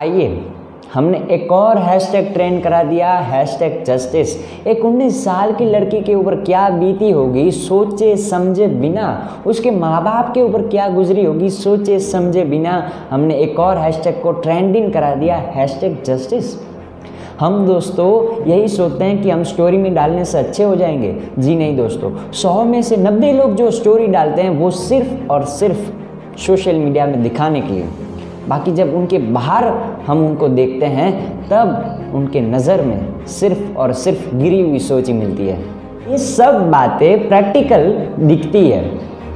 आइए, हमने एक और हैशटैग ट्रेंड करा दिया हैशटैग जस्टिस एक उन्नीस साल की लड़की के ऊपर क्या बीती होगी, सोचे समझे बिना? उसके माँ बाप के ऊपर क्या गुजरी होगी, सोचे समझे बिना? हमने एक और हैशटैग को ट्रेंडिंग करा दिया हैशटैग जस्टिस हम दोस्तों, यही सोचते हैं कि हम स्टोरी में डालने से अच्छे हो जाएँगे। जी नहीं दोस्तों, सौ में से नब्बे लोग जो स्टोरी डालते हैं, वो सिर्फ़ और सिर्फ़ सोशल मीडिया में दिखाने के लिए। बाकी जब उनके बाहर हम उनको देखते हैं, तब उनके नज़र में सिर्फ़ और सिर्फ़ गिरी हुई सोच ही मिलती है। ये सब बातें प्रैक्टिकल दिखती है।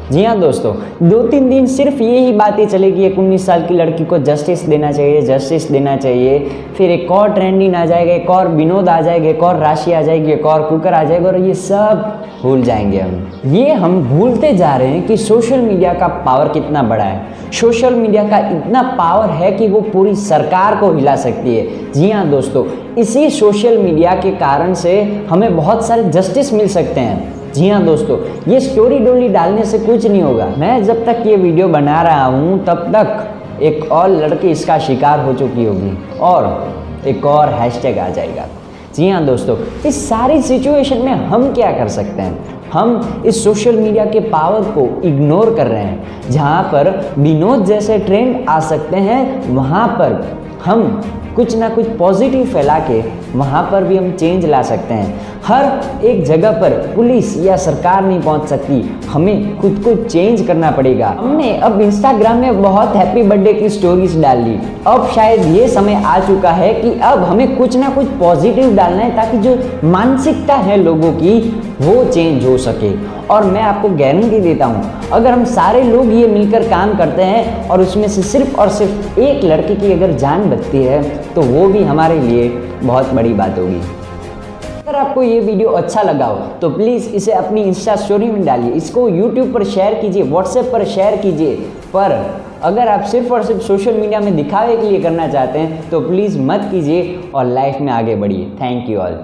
जी हाँ दोस्तों दो तीन दिन सिर्फ़ यही बातें चलेगी, एक उन्नीस साल की लड़की को जस्टिस देना चाहिए जस्टिस देना चाहिए, फिर एक और ट्रेंडिंग आ जाएगा, एक और विनोद आ जाएगा, एक और राशि आ जाएगी, एक और कुकर आ जाएगा और ये सब भूल जाएँगे हम। ये हम भूलते जा रहे हैं कि सोशल मीडिया का पावर कितना बड़ा है। सोशल मीडिया का इतना पावर है कि वो पूरी सरकार को हिला सकती है। जी हाँ दोस्तों, इसी सोशल मीडिया के कारण से हमें बहुत सारे जस्टिस मिल सकते हैं। जी हाँ दोस्तों, ये स्टोरी डोली डालने से कुछ नहीं होगा। मैं जब तक ये वीडियो बना रहा हूँ, तब तक एक और लड़की इसका शिकार हो चुकी होगी और एक और हैशटैग आ जाएगा। जी हाँ दोस्तों, इस सारी सिचुएशन में हम क्या कर सकते हैं? हम इस सोशल मीडिया के पावर को इग्नोर कर रहे हैं। जहाँ पर विनोद जैसे ट्रेंड आ सकते हैं, वहाँ पर हम कुछ ना कुछ पॉजिटिव फैला के वहाँ पर भी हम चेंज ला सकते हैं। हर एक जगह पर पुलिस या सरकार नहीं पहुँच सकती। हमें खुद को चेंज करना पड़ेगा। हमने अब इंस्टाग्राम में बहुत हैप्पी बर्थडे की स्टोरीज डाल ली। अब शायद ये समय आ चुका है कि अब हमें कुछ ना कुछ पॉजिटिव डालना है ताकि जो मानसिकता है लोगों की, वो चेंज हो सके। और मैं आपको गारंटी देता हूँ, अगर हम सारे लोग ये मिलकर काम करते हैं और उसमें से सिर्फ़ और सिर्फ़ एक लड़के की अगर जान बचती है तो वो भी हमारे लिए बहुत बड़ी बात होगी। अगर आपको ये वीडियो अच्छा लगा हो तो प्लीज़ इसे अपनी इंस्टा स्टोरी में डालिए। इसको यूट्यूब पर शेयर कीजिए व्हाट्सएप पर शेयर कीजिए। पर अगर आप सिर्फ़ और सिर्फ़ सोशल मीडिया में दिखावे के लिए करना चाहते हैं तो प्लीज़ मत कीजिए और लाइफ में आगे बढ़िए। Thank you all